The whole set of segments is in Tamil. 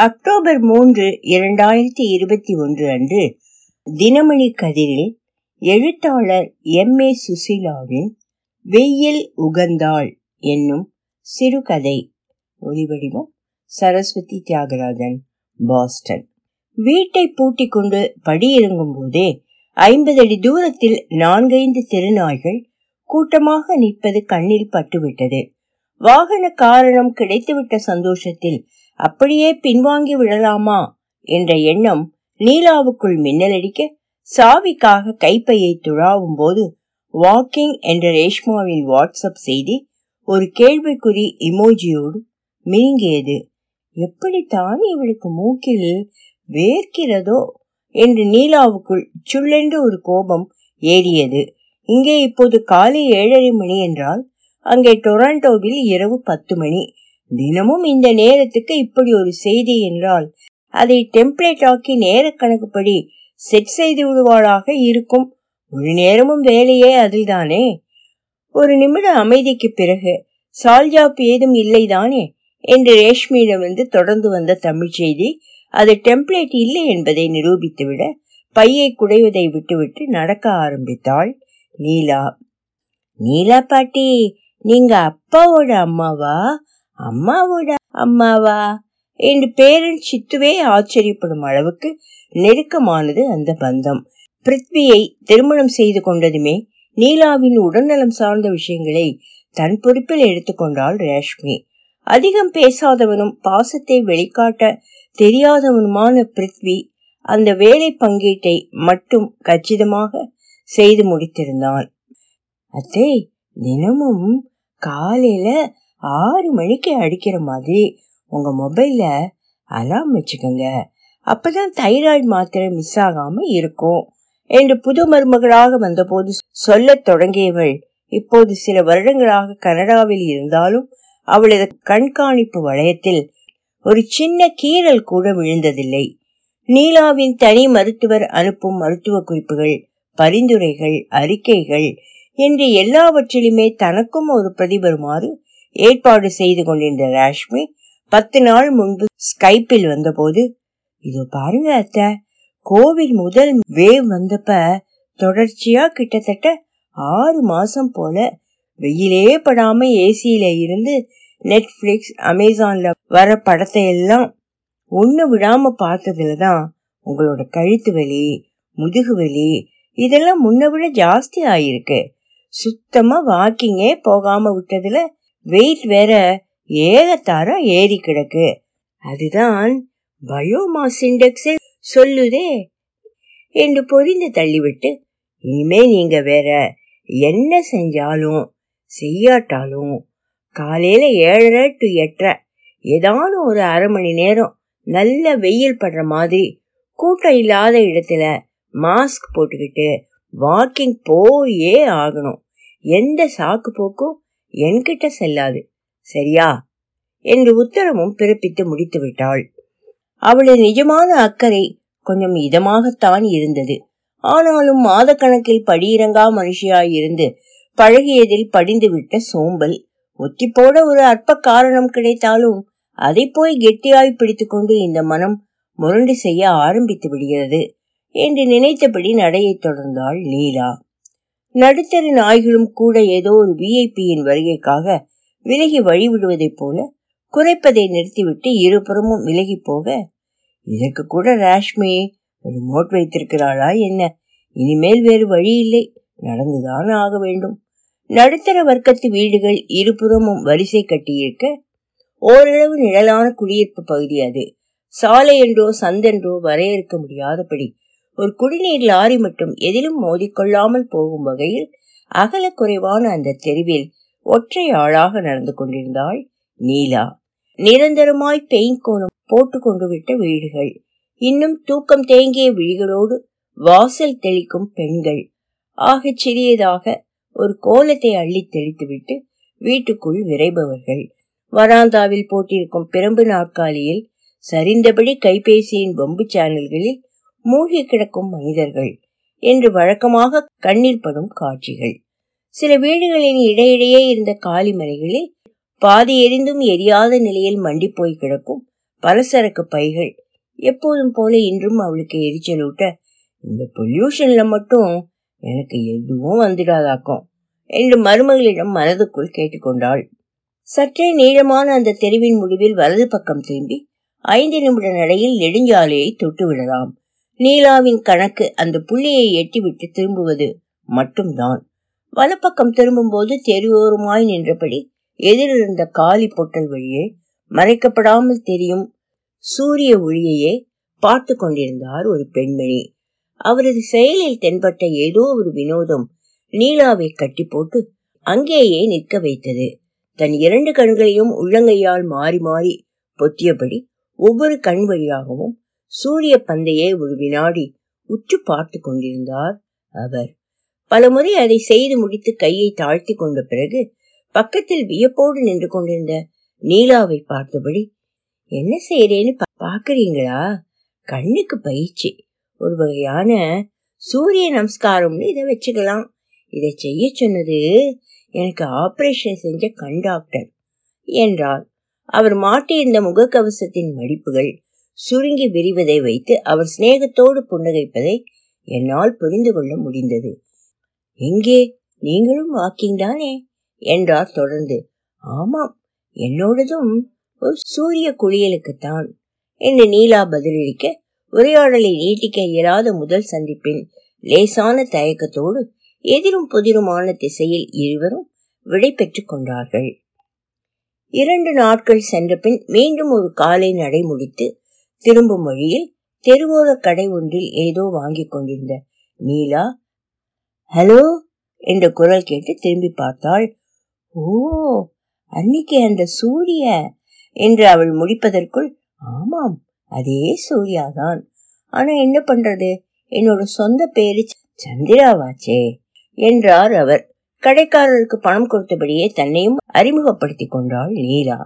அக்டோபர் மூன்று இரண்டாயிரத்தி இருபத்தி ஒன்று அன்று தினமணி கதிரில் எழுத்தாளர் எம். ஏ. சுசிலாவின் வெயில் உகந்தாள் என்னும் சிறுகதை ஒளிவடிவம் சரஸ்வதி தியாகராஜன் பாஸ்டன். வீட்டை பூட்டிக் கொண்டு படியிறங்கும் போதே ஐம்பது அடி தூரத்தில் நான்கைந்து திருநாய்கள் கூட்டமாக நிற்பது கண்ணில் பட்டுவிட்டது. வாகன காரணம் கிடைத்துவிட்ட சந்தோஷத்தில் அப்படியே பின்வாங்கி விடலாமா என்ற எண்ணம் நீலாவுக்குள் மின்னலடிக்க சாவிக்காக கைப்பையை துழாவும் போது வாக்கிங் என்ற ரேஷ்மாவின் வாட்ஸ்அப் செய்தி ஒரு கேள்விக்குறி இமோஜியோடு மினுங்கியது. எப்படித்தான் இவளுக்கு மூக்கில் வேர்க்கிறதோ? என்று நீலாவுக்குள் சுள்ளென்று ஒரு கோபம் ஏறியது. இங்கே இப்போது காலை ஏழரை மணி என்றால் அங்கே டொராண்டோவில் இரவு பத்து மணி. தினமும் இந்த நேரத்துக்கு இப்படி ஒரு செய்தி என்றால் அதை டெம்ப்ளேட் ஆக்கி நேர கணக்குப்படி செட் செய்து விடுவாளாக இருக்கும். ஒரு நேரமும் வேலையே அதில்தானே? ஒரு நிமிட அமைதிக்கு பிறகு சால்ஜாப் ஏதும் இல்லைதானே? என்று ரேஷ்மியிடமிருந்து தொடர்ந்து வந்த தமிழ் செய்தி அது டெம்ப்ளேட் இல்லை என்பதை நிரூபித்துவிட பையை குடைவதை விட்டுவிட்டு நடக்க ஆரம்பித்தாள் நீலா. நீலா பாட்டி நீங்க அப்பாவோட அம்மாவா? அம்மாவோட. அம்மாவா? என்று பேரன் சித்துவே ஆச்சரியப்படும் அளவுக்கு நெருக்கமானது அந்த பந்தம். பிருத்வியை திருமணம் செய்து கொண்டதுமே நீலாவின் உடல்நலம் சார்ந்த விஷயங்களை தன் பொறுப்பில் எடுத்துக்கொண்டாள் ரேஷ்மி. அதிகம் பேசாதவனும் பாசத்தை வெளிக்காட்ட தெரியாதவனுமான பிருத்வி அந்த வேலை பங்கீட்டை மட்டும் கச்சிதமாக செய்து முடித்திருந்தான். அத்தே தினமும் காலையில ஆறு மணிக்கு அடிக்கிற மாதிரி உங்க மொபைல்ல அலாம் வச்சுக்கோங்க. அப்பதான் தைராய்டு மாத்திரை மிஸ் ஆகாம இருக்கும். என்று புது மருமகளாக வந்தபோது சொல்லத் தொடங்கியவள் இப்போது சில வருடங்களாக கனடாவில் இருந்தாலும் அவளது கண்காணிப்பு வளையத்தில் ஒரு சின்ன கீறல் கூட விழுந்ததில்லை. நீலாவின் தனி மருத்துவர் அனுப்பும் மருத்துவ குறிப்புகள் பரிந்துரைகள் அறிக்கைகள் என்று எல்லாவற்றிலுமே தனக்கும் ஒரு பிரதி வருமாறு ஏற்பாடு செய்து கொண்டிருந்த ராஷ்மி பத்து நாள் முன்பு ஸ்கைப்பில் வந்தபோது இதோ பாருங்க அத்த கோவிட் முதல் வேவ் வந்தப்ப தொடர்ச்சியா கிட்டத்தட்ட ஆறு மாசம் போல வெயிலே படாம ஏசியில இருந்து நெட்ஃபிளிக்ஸ் அமேசான்ல வர படத்தை எல்லாம் ஒண்ணு விடாம பார்த்ததுலதான் உங்களோட கழுத்து வலி முதுகு வலி இதெல்லாம் முன்ன விட ஜாஸ்தி ஆயிருக்கு. சுத்தமா வாக்கிங்கே போகாம விட்டதுல வெயிட் வேற ஏகத்தார ஏறி கிடக்கு. அதுதான் பயோமாஸ் இண்டெக்ஸே சொல்லுதே என்று பொறிந்து தள்ளிவிட்டு இனிமே நீங்க வேற என்ன செஞ்சாலும் செய்யாட்டாலும் காலையில ஏழரை டு எட்டரை ஏதான ஒரு அரை மணி நேரம் நல்ல வெயில் படுற மாதிரி கூட்டம் இல்லாத இடத்துல மாஸ்க் போட்டுக்கிட்டு வாக்கிங் போயே ஆகணும். எந்த சாக்கு போக்கும்? என்கிட்ட செல்லாது. சரியா? என்று உத்தரவும் பிறப்பித்து முடித்து விட்டாள் அவளின் நிஜமான அக்கறை கொஞ்சம் இதமாகத்தான் இருந்தது. ஆனாலும் மாதக்கணக்கில் படியிறங்கா மனுஷியாய் இருந்து பழகியதில் படிந்துவிட்ட சோம்பல் ஒத்தி போட ஒரு அற்ப காரணம் கிடைத்தாலும் அதை போய் கெட்டியாய் பிடித்துக்கொண்டு இந்த மனம் முரண்டு செய்ய ஆரம்பித்து விடுகிறது என்று நினைத்தபடி நடையை தொடர்ந்தாள் லீலா. நடுத்தர நாய்களும் கூட ஏதோ ஒரு விஐபியின் வருகைக்காக விலகி வழிவிடுவதைப் போல குறைப்பதை நிறுத்திவிட்டு இருபுறமும் விலகி போக இதற்கு கூட ராஷ்மி ரிமோட் வைத்திருக்கிறாளா என்ன? இனிமேல் வேறு வழி இல்லை நடந்துதான் ஆக வேண்டும். நடுத்தர வர்க்கத்து வீடுகள் இருபுறமும் வரிசை கட்டியிருக்க ஓரளவு நிழலான குடியிருப்பு பகுதி அது. சாலை என்றோ சந்தென்றோ வரையறுக்க முடியாதபடி ஒரு குடிநீர் லாரி மட்டும் எதிலும் மோதிக்கொள்ளாமல் போகும் வகையில் அகல குறைவான அந்த தெருவில் ஒற்றை ஆளாக நடந்து கொண்டிருந்தாள் நீலா. நிரந்தரமாய் பெயிண்ட் கோலம் போட்டு கொண்டு விட்ட வீடுகள். இன்னும் தூக்கம் தேங்கிய விழிகளோடு வாசல் தெளிக்கும் பெண்கள். ஆகச் சிறியதாக ஒரு கோலத்தை அள்ளி தெளித்துவிட்டு வீட்டுக்குள் விரைபவர்கள். வராந்தாவில் போட்டிருக்கும் பிரம்பு நாற்காலியில் சரிந்தபடி கைபேசியின் பொம்பு சேனல்களில் மூழ்கி கிடக்கும் மனிதர்கள் என்று வழக்கமாக கண்ணில் படும் காட்சிகள். சில வீடுகளின் இடையிடையே இருந்த காலி மலைகளில் பாதி எரிந்தும் எரியாத நிலையில் மண்டி போய் கிடக்கும் பலசரக்கு பைகள் எப்போதும் போல இன்றும் அவளுக்கு எரிச்சலூட்ட இந்த பொல்யூஷன்ல மட்டும் எனக்கு எதுவும் வந்துடாதாக்கும் என்று மருமகளிடம் மனதுக்குள் கேட்டுக்கொண்டாள் சற்றே நீளமான அந்த தெருவின் முடிவில் வலது பக்கம் திரும்பி ஐந்து நிமிட நடையில் நெடுஞ்சாலையை தொட்டு விடலாம். நீலாவின் கணக்கு அந்த புள்ளியை எட்டிவிட்டு திரும்புவது மட்டும்தான். வலப்பக்கம் திரும்பும்போது தெருவோரமாய் நின்றபடி எதிரிருந்த காலி பொட்டல் வழியே மறைக்கப்படாமல் தெரியும் சூரிய ஒளியையே பார்த்து கொண்டிருந்தார் ஒரு பெண்மணி. அவரது செயலில் தென்பட்ட ஏதோ ஒரு வினோதம் நீலாவை கட்டி போட்டு அங்கேயே நிற்க வைத்தது. தன் இரண்டு கண்களையும் உள்ளங்கையால் மாறி மாறி பொத்தியபடி ஒவ்வொரு கண் வழியாகவும் சூரிய பந்தையே ஒரு வினாடி உற்று பார்த்து கொண்டிருந்தார் அவர். பலமுறை அதை செய்து முடித்து கையை தாழ்த்தி கொண்ட பிறகு பக்கத்தில் வியப்போடு நின்று கொண்டிருந்த நீலாவை பார்த்தபடி என்ன செய்யறேன்னு பாக்குறீங்களா கண்ணுக்கு பயிற்சி. ஒரு வகையான சூரிய நமஸ்காரம்னு இதை வச்சுக்கலாம். இதை செய்ய சொன்னது எனக்கு ஆபரேஷன் செஞ்ச கண் டாக்டர் என்றார். அவர் மாட்டியிருந்த முகக்கவசத்தின் மடிப்புகள் சுருங்கி விரிவதை வைத்து அவர் சிநேகத்தோடு புன்னகைப்பதை என்னால் புரிந்து கொள்ள முடிந்தது. எங்கே? நீங்களும் வாக்கிங் தானே? என்றார் தொடர்ந்து. ஆமாம் என்னோடதும் ஒரு சூரிய குளியலுக்குத்தான். என்று நீலா பதிலளிக்க உரையாடலை நீட்டிக்க இயலாத முதல் சந்திப்பின் லேசான தயக்கத்தோடு எதிரும் புதிருமான திசையில் இருவரும் விடை பெற்றுக் கொண்டார்கள். இரண்டு நாட்கள் சென்ற பின் மீண்டும் ஒரு காலை நடை முடித்து திரும்பும் வழியில் தெருவோர கடை ஒன்றில் ஏதோ வாங்கிக் கொண்டிருந்த நீலா ஹலோ? என்ற குரல் கேட்டு திரும்பி பார்த்தாள். ஓ அன்னைக்கு அந்த சூரிய! என்று அவள் முடிப்பதற்குள் ஆமாம் அதே சூர்யாதான் ஆனா என்ன பண்றது? என்னோட சொந்த பேரு சந்திராவாச்சே! என்றார் அவர். கடைக்காரருக்கு பணம் கொடுத்தபடியே தன்னையும் அறிமுகப்படுத்தி கொண்டாள் நீலா.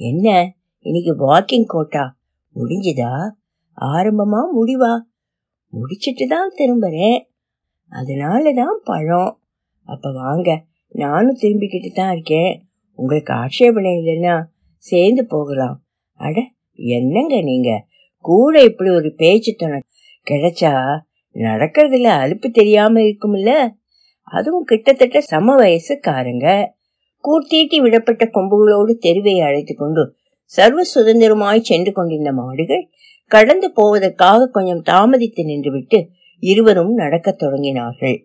என்ன? இன்னைக்கு வாக்கிங் கோட்டா? முடிஞ்சுதா? ஆரம்பமா முடிவா? முடிச்சிட்டு தான் திரும்புறேன். அதனாலதான் பழம். அப்ப வாங்க நானும் திரும்பிக்கிட்டு தான் இருக்கேன். உங்களுக்கு ஆட்சேபனை இல்லைன்னா சேர்ந்து போகலாம். அட என்னங்க நீங்க? கூட இப்படி ஒரு பேச்சு துணை கிடைச்சா நடக்கிறதுல அலுப்பு தெரியாம இருக்கும்ல? அதுவும் கிட்டத்தட்ட சம வயசுக்காரங்க கூர்த்தீட்டி விடப்பட்ட கொம்புகளோடு தெருவை அழைத்து கொண்டு சர்வ சுதந்திரமாய் சென்று கொண்டிருந்த மாடுகள் கடந்து போவதற்காக கொஞ்சம் தாமதித்து நின்றுவிட்டு இருவரும் நடக்கத் தொடங்கினார்கள்.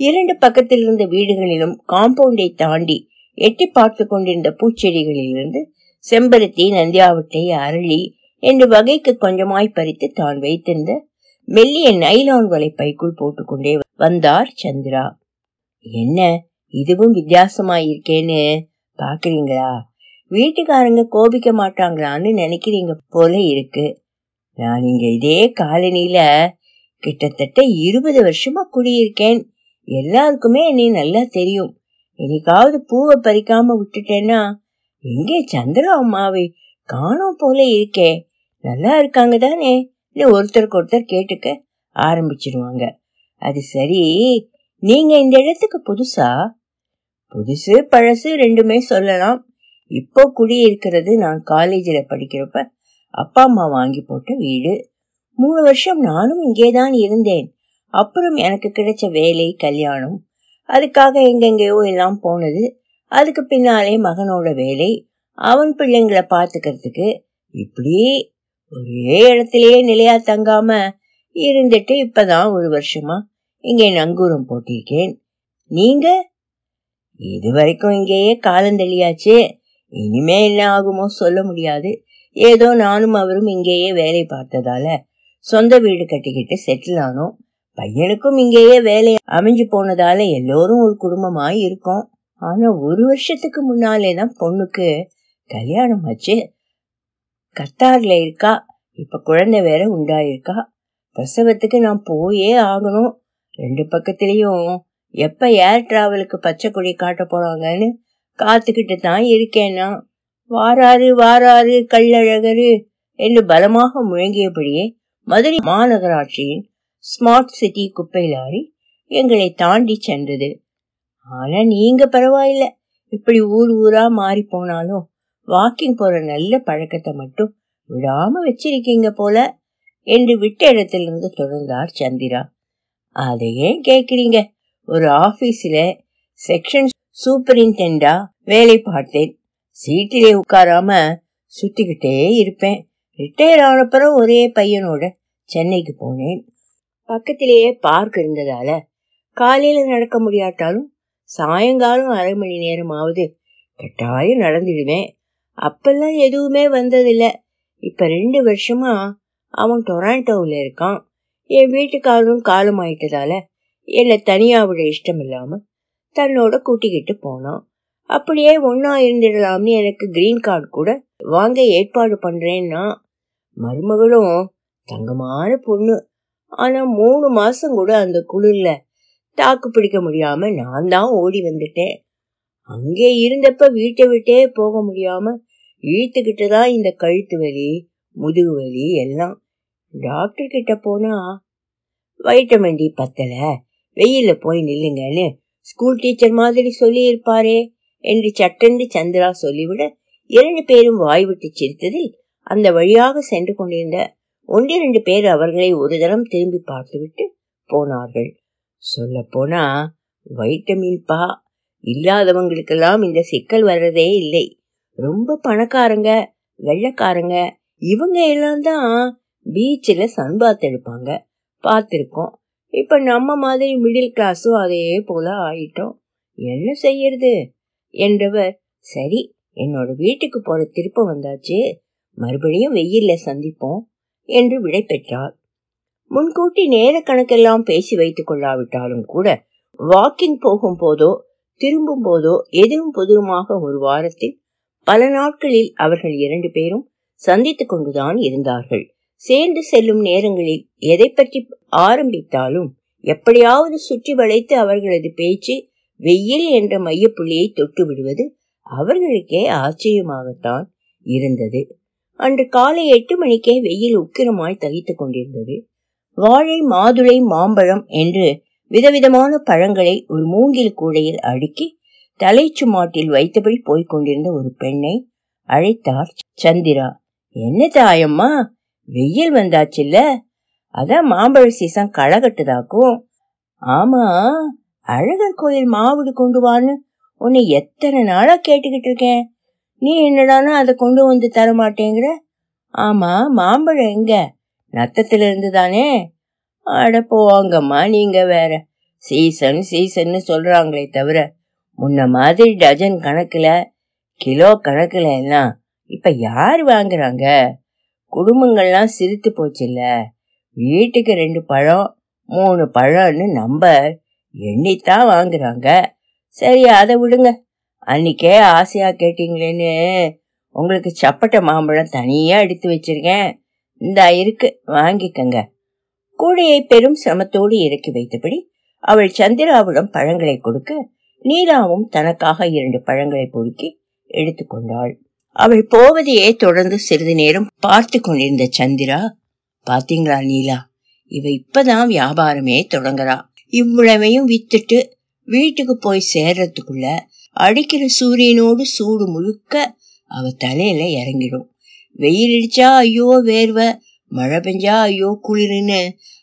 இரண்டு பக்கத்திலிருந்த வீடுகளிலும் காம்பவுண்டை தாண்டி எட்டி பார்த்து கொண்டிருந்த பூச்செடிகளிலிருந்து செம்பருத்தி நந்தியாவட்டை அரளி என்று வகைக்கு கொஞ்சமாய் பறித்து தான் வைத்திருந்த மெல்லிய நைலான் வலை பைக்குள் போட்டுக்கொண்டே வந்தார் சந்திரா. என்ன? இதுவும் வித்தியாசமாயிருக்கேன்னு பாக்குறீங்களா வீட்டுக்காரங்க கோபிக்க மாட்டாங்களான்னு நினைக்கிறீங்க போல இருக்கு. நான் இங்க இதே காலனியில கிட்டத்தட்ட இருபது வருஷமா குடியிருக்கேன். எல்லாருக்குமே என்னை நல்லா தெரியும். என்னைக்காவது பூவை பறிக்காம விட்டுட்டேன்னா எங்கே சந்திரா அம்மாவை காணோம் போல இருக்கே. நல்லா இருக்காங்க தானே? ஒருத்தருக்கு ஒருத்தர் கேட்டுக்க ஆரம்பிச்சிருவாங்க. அது சரி நீங்க இந்த இடத்துக்கு புதுசா? புதுசு பழசு ரெண்டுமே சொல்லலாம். இப்போ குடி இருக்கிறது நான் காலேஜில் படிக்கிறப்ப அப்பா அம்மா வாங்கி போட்ட வீடு. மூணு வருஷம் நானும் இங்கே தான் இருந்தேன். அப்புறம் எனக்கு கிடைச்ச வேலை கல்யாணம் அதுக்காக எங்கெங்கேயோ எல்லாம் போனது. அதுக்கு பின்னாலே மகனோட வேலை அவன் பிள்ளைங்களை பார்த்துக்கிறதுக்கு. இப்படி ஒரே இடத்துலயே நிலையா தங்காம இருந்துட்டு இப்பதான் ஒரு வருஷமா இங்கே நங்கூரம் போட்டிருக்கேன். நீங்க? இது வரைக்கும் இங்கேயே காலந்தெளியாச்சு இனிமே என்ன ஆகுமோ சொல்ல முடியாது. ஏதோ நானும் அவரும் இங்கேயே வேலை பார்த்ததால சொந்த வீடு கட்டிக்கிட்டு செட்டில் ஆனோம். பையனுக்கும் இங்கேயே வேலை அமைஞ்சு போனதால எல்லோரும் ஒரு குடும்பமாய் இருக்கோம். ஆனா ஒரு வருஷத்துக்கு முன்னாலே தான் பொண்ணுக்கு கல்யாணம் ஆச்சு. கத்தார்ல இருக்கா? இப்ப குழந்தை வேற உண்டாயிருக்கா? பிரசவத்துக்கு நான் போயே ஆகணும். ரெண்டு பக்கத்திலயும் எப்ப ஏர் டிராவலுக்கு பச்சை கொடி காட்ட போறாங்கன்னு காத்துக்கிட்டு தான் இருக்கேனா? வாராரு வாராரு கள்ளழகரு என்று பலமாக முழங்கியபடியே மதுரை மாநகராட்சியின் ஸ்மார்ட் சிட்டி குப்பை லாரி எங்களை தாண்டி சென்றது. ஆனா நீங்க பரவாயில்ல. இப்படி ஊர் ஊரா மாறி போனாலும் வாக்கிங் போற நல்ல பழக்கத்தை மட்டும் விடாம வச்சிருக்கீங்க போல என்று விட்ட இடத்திலிருந்து தொடர்ந்தார் சந்திரா. அதை ஏன் கேக்குறீங்க ஒரு ஆபீஸ்ல செக்ஷன் சூப்பரிண்டெண்டா வேலை பார்த்தேன். சீட்டிலே உட்காராம சுத்திக்கிட்டே இருப்பேன். ரிட்டையர் ஆனப்புறம் ஒரே பையனோட சென்னைக்கு போனேன். பக்கத்திலேயே பார்க் இருந்ததால காலையில நடக்க முடியாட்டாலும் சாயங்காலம் அரை மணி நேரமாவது கட்டாயம் நடந்துடுவேன். அப்பெல்லாம் எதுவுமே வந்ததில்ல. இப்ப ரெண்டு வருஷமா அவன் டொராண்டோவில் இருக்கான். என் வீட்டுக்காரரும் காலம் ஆயிட்டதால என்னை தனியா விட இஷ்டம் இல்லாம தன்னோட கூட்டிக்கிட்டு போனான். அப்படியே ஒன்னா இருந்துடலாம்னு எனக்கு கிரீன் கார்டு கூட. வாங்க ஏற்பாடு பண்றேன்னா. மருமகளும் தங்கமான பொண்ணு. ஆனா மூணு மாசம் கூட அந்த குளிர்ல தாக்கு பிடிக்க முடியாம நான் தான் ஓடி வந்துட்டேன். அங்கே இருந்தப்ப வீட்டை விட்டே போக முடியாம இழுத்துக்கிட்டு தான் இந்த கழுத்து வலி முதுகு வலி எல்லாம். டாக்டர் கிட்ட போனா வைட்டமின் டி பத்தல வெயில போய் நில்லுங்கன்னு ஸ்கூல் டீச்சர் மாதிரி சொல்லி இருப்பாரே என்று சட்டென்று சந்திரா சொல்லிவிட இரண்டு பேரும் வாய் விட்டு சிரித்ததில் அந்த வழியாக சென்று கொண்டிருந்த ஒன்றிரண்டு பேர் அவர்களை ஒரு தரம் திரும்பி பார்த்துவிட்டு போனார்கள். சொல்ல போனா வைட்டமின் பா இல்லாதவங்களுக்கெல்லாம் இந்த சிக்கல் வர்றதே இல்லை. ரொம்ப பணக்காரங்க வெள்ளக்காரங்க இவங்க எல்லாம் தான் பீச்சில் சன்பாத் எடுப்பாங்க. பார்த்துருக்கோம். இப்ப நம்ம மாதிரி மிடில் கிளாஸும் அதே போல ஆயிட்டோம். என்ன செய்யறது? என்றவர் சரி என்னோட வீட்டுக்கு போற திருப்பம் வந்தாச்சு. மறுபடியும் வெயில்ல சந்திப்போம் என்று விடை பெற்றார். முன்கூட்டி நேர கணக்கெல்லாம் பேசி வைத்துக் கொள்ளாவிட்டாலும் கூட வாக்கிங் போகும் போதோ திரும்பும் போதோ எதுவும் புதுமாக ஒரு வாரத்தில் பல நாட்களில் அவர்கள் இரண்டு பேரும் சந்தித்துக் கொண்டுதான் இருந்தார்கள். சேர்ந்து செல்லும் நேரங்களில் எதை பற்றி ஆரம்பித்தாலும் எப்படியாவது சுற்றி வளைத்து அவர்களது பேச்சு வெயில் என்ற மையப்புள்ளியை தொட்டு விடுவது அவர்களுக்கே ஆச்சரியமாகத்தான் இருந்தது. அன்று காலை எட்டு மணிக்கே வெயில் உக்கிரமாய் தகித்துக் கொண்டிருந்தது. வாழை மாதுளை மாம்பழம் என்று விதவிதமான பழங்களை ஒரு மூங்கில் கூடையில் அடுக்கி தலைச்சுமாட்டில் வைத்தபடி போய்க் கொண்டிருந்த ஒரு பெண்ணை அழைத்தார் சந்திரா. என்ன தாயம்மா வெயில் வந்தாச்சுல்ல? அதான் மாம்பழ சீசன் களகட்டுதாக்கும். ஆமா அழகர் கோயில் மாவுடு கொண்டு வான்னு உன்னை எத்தனை நாளா கேட்டுக்கிட்டு இருக்கேன். நீ என்னடானா அதை கொண்டு வந்து தர மாட்டேங்கிற ஆமா மாம்பழம் எங்க? நத்தத்துல இருந்து தானே அட போவாங்கம்மா நீங்க வேற. சீசன் சீசன்னு சொல்றாங்களே தவிர முன்ன மாதிரி டஜன் கணக்குல கிலோ கணக்குல எல்லாம் இப்ப யார் வாங்குறாங்க? குடும்பங்கள்லாம் சிரித்து போச்சுல்ல? வீட்டுக்கு ரெண்டு பழம் மூணு பழம்னு நம்ப எண்ணித்தான் வாங்குறாங்க. சரி அதை விடுங்க. அன்னைக்கே ஆசையா கேட்டீங்களேன்னு உங்களுக்கு சப்பட்டை மாம்பழம் தனியா எடுத்து வச்சிருக்கேன். இந்த இருக்கு. வாங்கிக்கங்க. கூடையை பெரும் சிரமத்தோடு இறக்கி வைத்தபடி அவள் சந்திராவிடம் பழங்களை கொடுக்க நீலாவும் தனக்காக இரண்டு பழங்களை பொறுக்கி எடுத்துக்கொண்டாள் அவள் போவதையே தொடர்ந்து சிறிது நேரம் பார்த்து கொண்டிருந்த சந்திரா பாத்தீங்களா நீலா இவ இப்பதான் வியாபாரமே தொடங்குறா. இவ்வளவையும் வித்துட்டு வீட்டுக்கு போய் சேர்றதுக்குள்ள அடிக்கிற சூரியனோடு சூடு முழுக்க அவ தலையில இறங்கிடும். வெயில் அடிச்சா ஐயோ வேர்வ மழை பெஞ்சா ஐயோ குளிர்னு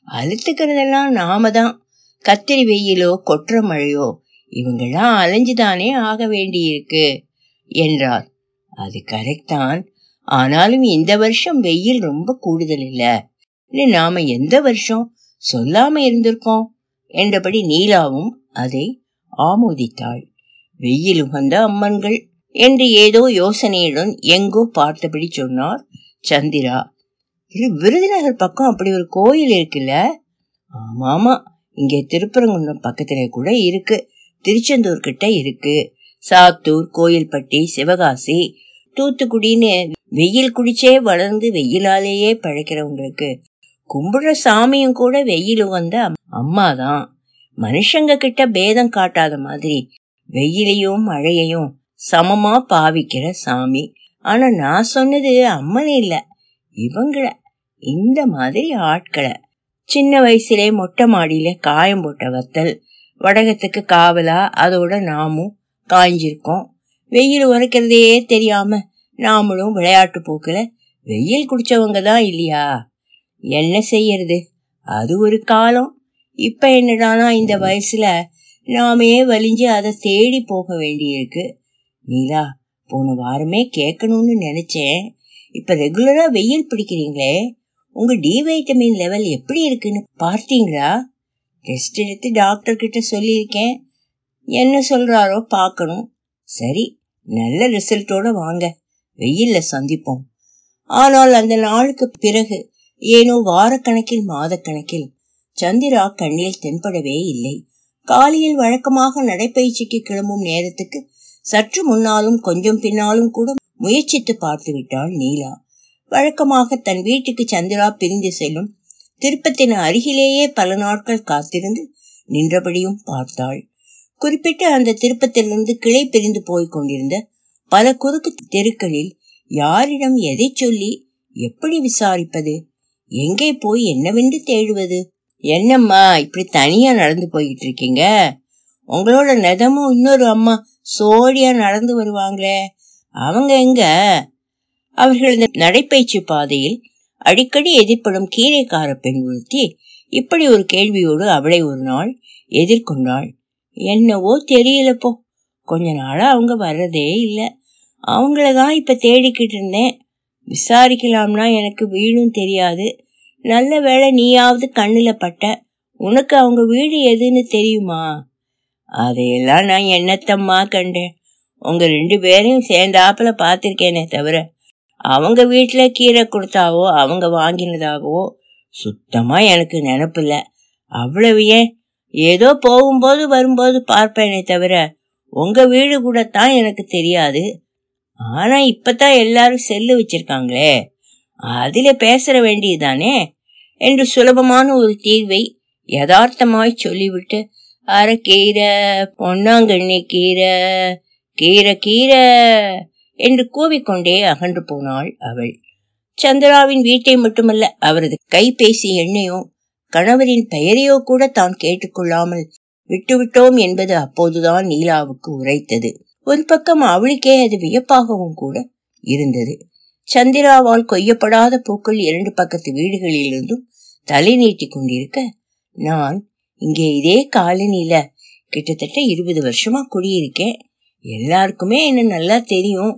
அழுத்துக்கிறதெல்லாம் நாம தான் கத்திரி வெயிலோ கொற்ற மழையோ இவங்கெல்லாம் அலைஞ்சுதானே ஆக வேண்டியிருக்கு என்றார் அது கரெக்ட் தான். ஆனாலும் இந்த வருஷம் வெயில் ரொம்ப கூடுதல் இல்ல. நாம எந்த வருஷம் சொல்லாம இருந்திருக்கோம்? என்றபடி நீலாவும் அதை ஆமோதித்தாள். வெயில் உகந்த அம்மன்கள் என்று ஏதோ யோசனையுடன் எங்கோ பார்த்தபடி சொன்னார் சந்திரா. இது விருதுநகர் பக்கம் அப்படி ஒரு கோயில் இருக்குல்ல? ஆமாமா இங்கே திருப்பரங்குன்றம் பக்கத்துல கூட இருக்கு. திருச்செந்தூர் கிட்ட இருக்கு. சாத்தூர் கோயில்பட்டி சிவகாசி. தூத்துக்குடின்னு வெயில் குடிச்சே வளர்ந்து வெயிலாலேயே பழைக்கிறவங்களுக்கு கும்பிடுற சாமியும் கூட வெயில் வந்த அம்மா தான் மனுஷங்க கிட்ட பேதம் காட்டாத மாதிரி வெயிலையும் மழையையும் சமமா பாவிக்கிற சாமி. ஆனா நான் சொன்னது அம்மனே இல்ல இவங்கள இந்த மாதிரி ஆட்களை. சின்ன வயசுலே மொட்டை மாடியில காயம் போட்ட வத்தல் வடகத்துக்கு காவலா அதோட நாமும் காய்ஞ்சிருக்கோம். வெயில் உரைக்கிறதே தெரியாம நாமளும் விளையாட்டு போக்குல வெயில் குடிச்சவங்க தான் இல்லையா? என்ன செய்யறது? அது ஒரு காலம். இப்ப என்னடானா இந்த வயசுல நாமே வலிஞ்சு அதை தேடி போக வேண்டியிருக்கு. நீலா போன வாரமே கேட்கணும்னு நினைச்சேன். இப்ப ரெகுலரா வெயில் பிடிக்கிறீங்களே உங்க டி வைட்டமின் லெவல் எப்படி இருக்குன்னு பார்த்தீங்களா? டெஸ்ட் எடுத்து டாக்டர் கிட்ட சொல்லியிருக்கேன். என்ன சொல்றாரோ பார்க்கணும். சரி நல்ல ரிசல்ட்டோட வாங்க. வெயில்ல சந்திப்போம். ஆனால் அந்த நாளுக்கு பிறகு ஏனோ வாரக்கணக்கில் மாதக்கணக்கில் சந்திரா கண்ணில் தென்படவே இல்லை. காலையில் வழக்கமாக நடைப்பயிற்சிக்கு கிளம்பும் நேரத்துக்கு சற்று முன்னாலும் கொஞ்சம் பின்னாலும் கூட முயற்சித்து பார்த்து விட்டாள் நீலா. வழக்கமாக தன் வீட்டுக்கு சந்திரா பிரிந்து செல்லும் திருப்பத்தின் அருகிலேயே பல நாட்கள் காத்திருந்து நின்றபடியும் பார்த்தாள். குறிப்பிட்ட அந்த திருப்பத்திலிருந்து கிளை பிரிந்து போய்க் கொண்டிருந்த பல குறுக்கு தெருக்களில் யாரிடம் எதை சொல்லி எப்படி விசாரிப்பது எங்கே போய் என்னவென்று தேடுவது? என்னம்மா இப்படி தனியா நடந்து போய்கிட்டு இருக்கீங்க உங்களோட நெதமும் இன்னொரு அம்மா சோழியா நடந்து வருவாங்களே. அவங்க எங்க? அவர்களது நடைப்பயிற்சி பாதையில் அடிக்கடி எதிர்ப்படும் கீரைக்கார பெண் ஒருத்தி இப்படி ஒரு கேள்வியோடு அவளை ஒரு நாள் எதிர்கொண்டாள். என்னவோ தெரியலப்போ கொஞ்ச நாளா அவங்க வர்றதே இல்லை. அவங்கள தான் இப்ப தேடிக்கிட்டு இருந்தேன். விசாரிக்கலாம்னா எனக்கு வீடும் தெரியாது. நல்ல வேளை நீயாவது கண்ணில் பட்ட. உனக்கு அவங்க வீடு எதுன்னு தெரியுமா? அதையெல்லாம் நான் என்னத்தம்மா கண்டேன். உங்க ரெண்டு பேரையும் சேர்ந்தாப்புல பார்த்துருக்கேனே தவிர அவங்க வீட்டில் கீரை கொடுத்தாவோ அவங்க வாங்கினதாகவோ சுத்தமாக எனக்கு நினப்பில்ல அவ்வளவு ஏன்? ஏதோ போகும்போது வரும்போது பார்ப்பேனே தவிர உங்க வீடு கூட தான் எனக்கு தெரியாது. ஆனா இப்பதான் எல்லாரும் செல்லு வச்சிருக்காங்களே. அதுல பேசுற வேண்டியதுதானே? என்று சுலபமான ஒரு தீர்வை யதார்த்தமாய் சொல்லிவிட்டு அரைக்கீரை பொன்னாங்கண்ணி கீரை கீரை கீரை என்று கூவிக்கொண்டே அகன்று போனாள் அவள். சந்திராவின் வீட்டை மட்டுமல்ல அவரது கைபேசி எண்ணையும் கணவரின் பெயரையோ கூட தான் கேட்டுக்கொள்ளாமல் விட்டுவிட்டோம் என்பது அப்போதுதான் நீலாவுக்கு உரைத்தது. ஒரு பக்கம் அவளுக்கே அது வியப்பாகவும் கூட இருந்தது. சந்திராவால் கொய்யப்படாத பூக்கள் இரண்டு பக்கத்து வீடுகளிலிருந்தும் தலை நீட்டி கொண்டிருக்க நான் இங்கே இதே காலனில கிட்டத்தட்ட இருபது வருஷமா குடியிருக்கேன். எல்லாருக்குமே என்ன நல்லா தெரியும்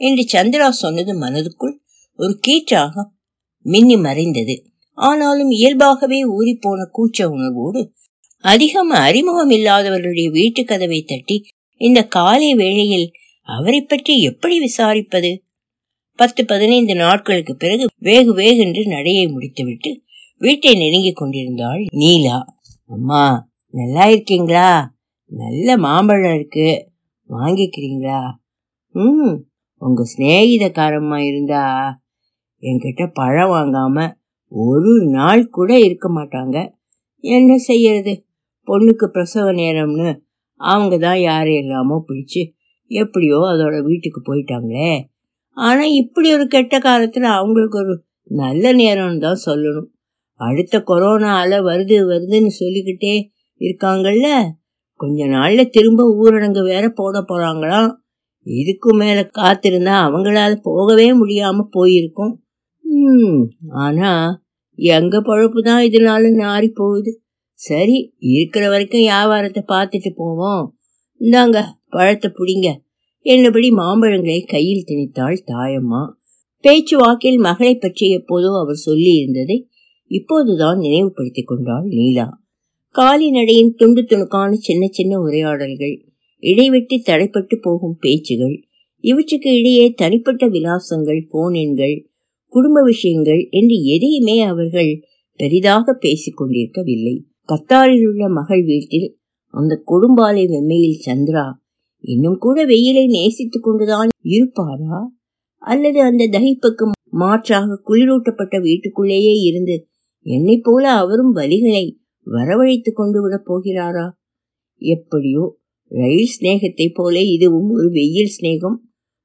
என்று சந்திரா சொன்னது மனதுக்குள் ஒரு கீற்றாக மின்னி மறைந்தது. ஆனாலும் இயல்பாகவே ஊறிப்போன கூச்ச உணர்வோடு அதிகம் அறிமுகம் இல்லாதவர்களுடைய வீட்டு கதவை தட்டி இந்த காலை வேளையில் அவரை பற்றி எப்படி விசாரிப்பது? பத்து பதினைந்து நாட்களுக்கு பிறகு வேகு வேகென்று நடையை முடித்துவிட்டு வீட்டை நெருங்கிக் கொண்டிருந்தாள் நீலா. அம்மா நல்லா இருக்கீங்களா? நல்ல மாம்பழம் இருக்கு. வாங்கிக்கிறீங்களா? ம் உங்க சிநேகிதக்காரம்மா இருந்தா என்கிட்ட பழம் வாங்காம ஒரு நாள் கூட இருக்க மாட்டாங்க. என்ன செய்யறது? பொண்ணுக்கு பிரசவ நேரம்னு அவங்க தான் யாரை இல்லாமல் பிடிச்சு எப்படியோ அதோட வீட்டுக்கு போயிட்டாங்களே. ஆனால் இப்படி ஒரு கெட்ட காலத்தில் அவங்களுக்கு ஒரு நல்ல நேரம்னு தான் சொல்லணும். அடுத்த கொரோனா அலை வருது வருதுன்னு சொல்லிக்கிட்டே இருக்காங்கல்ல? கொஞ்ச நாளில் திரும்ப ஊரடங்கு வேற போட போகிறாங்களாம் இதுக்கு மேலே காத்திருந்தா அவங்களால போகவே முடியாமல் போயிருக்கும். ம் ஆனா எங்க பழப்பு தான் இதனால நாரி போகுது சரி இருக்கிற வரைக்கும் வியாபாரத்தை பார்த்துட்டு போவோம். இந்தாங்க பழத்தை பிடிங்க. என்னபடி மாம்பழங்களை கையில் திணித்தாள் தாயம்மா. பேச்சு வாக்கில் மகளை பற்றி எப்போதோ அவர் சொல்லி இருந்ததை இப்போதுதான் நினைவுபடுத்திக் கொண்டாள் நீலா காலி நடையின் துண்டு துணுக்கான சின்ன சின்ன உரையாடல்கள் இடைவெட்டி தடைப்பட்டு போகும் பேச்சுகள் இவற்றுக்கு இடையே தனிப்பட்ட விலாசங்கள் போன் எண்கள் குடும்ப விஷயங்கள் என்று எதையுமே அவர்கள் பெரிதாக பேசிக் கொண்டிருக்கவில்லை. கத்தாரில் உள்ள மகள் வீட்டில் அந்த கொடும்பாலை வெம்மையில் சந்திரா இன்னும் கூட வெயிலை நேசித்துக் கொண்டுதான் இருப்பாரா? அல்லது அந்த தகிப்புக்கு மாற்றாக குளிரூட்டப்பட்ட வீட்டுக்குள்ளேயே இருந்து என்னை போல அவரும் வலிகளை வரவழைத்துக் கொண்டு விடப் போகிறாரா? எப்படியோ ரயில் சிநேகத்தை போல இதுவும் ஒரு வெயில் சிநேகம்.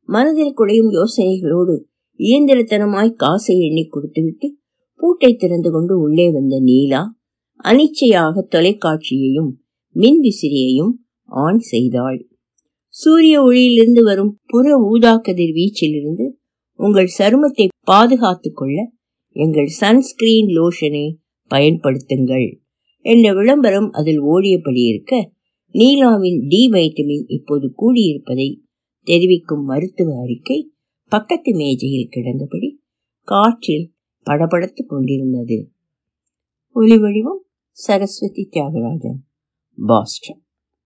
மனதில் குறையும் யோசனைகளோடு இயந்திரத்தனமாய் காசை எண்ணி கொடுத்துவிட்டு பூட்டை திறந்து கொண்டு உள்ளே வந்த நீலா அனிச்சையாக தொலைக்காட்சியையும் மின் விசிறியையும் ஆன் செய்தாள். சூரிய ஒளியிலிருந்து வரும் புற ஊதா கதிர் வீச்சிலிருந்து உங்கள் சருமத்தை பாதுகாத்துக் கொள்ள எங்கள் சன்ஸ்கிரீன் லோஷனை பயன்படுத்துங்கள் என்ற விளம்பரம் அதில் ஓடியபடி இருக்க நீலாவின் டி வைட்டமின் இப்போது கூடியிருப்பதை தெரிவிக்கும் மருத்துவ அறிக்கை பக்கத்து மேஜையில் கிடந்தபடி காற்றில் படபடத்துக் கொண்டிருந்தது. ஒலி வடிவம் சரஸ்வதி தியாகராஜன். பாஸ்டன்.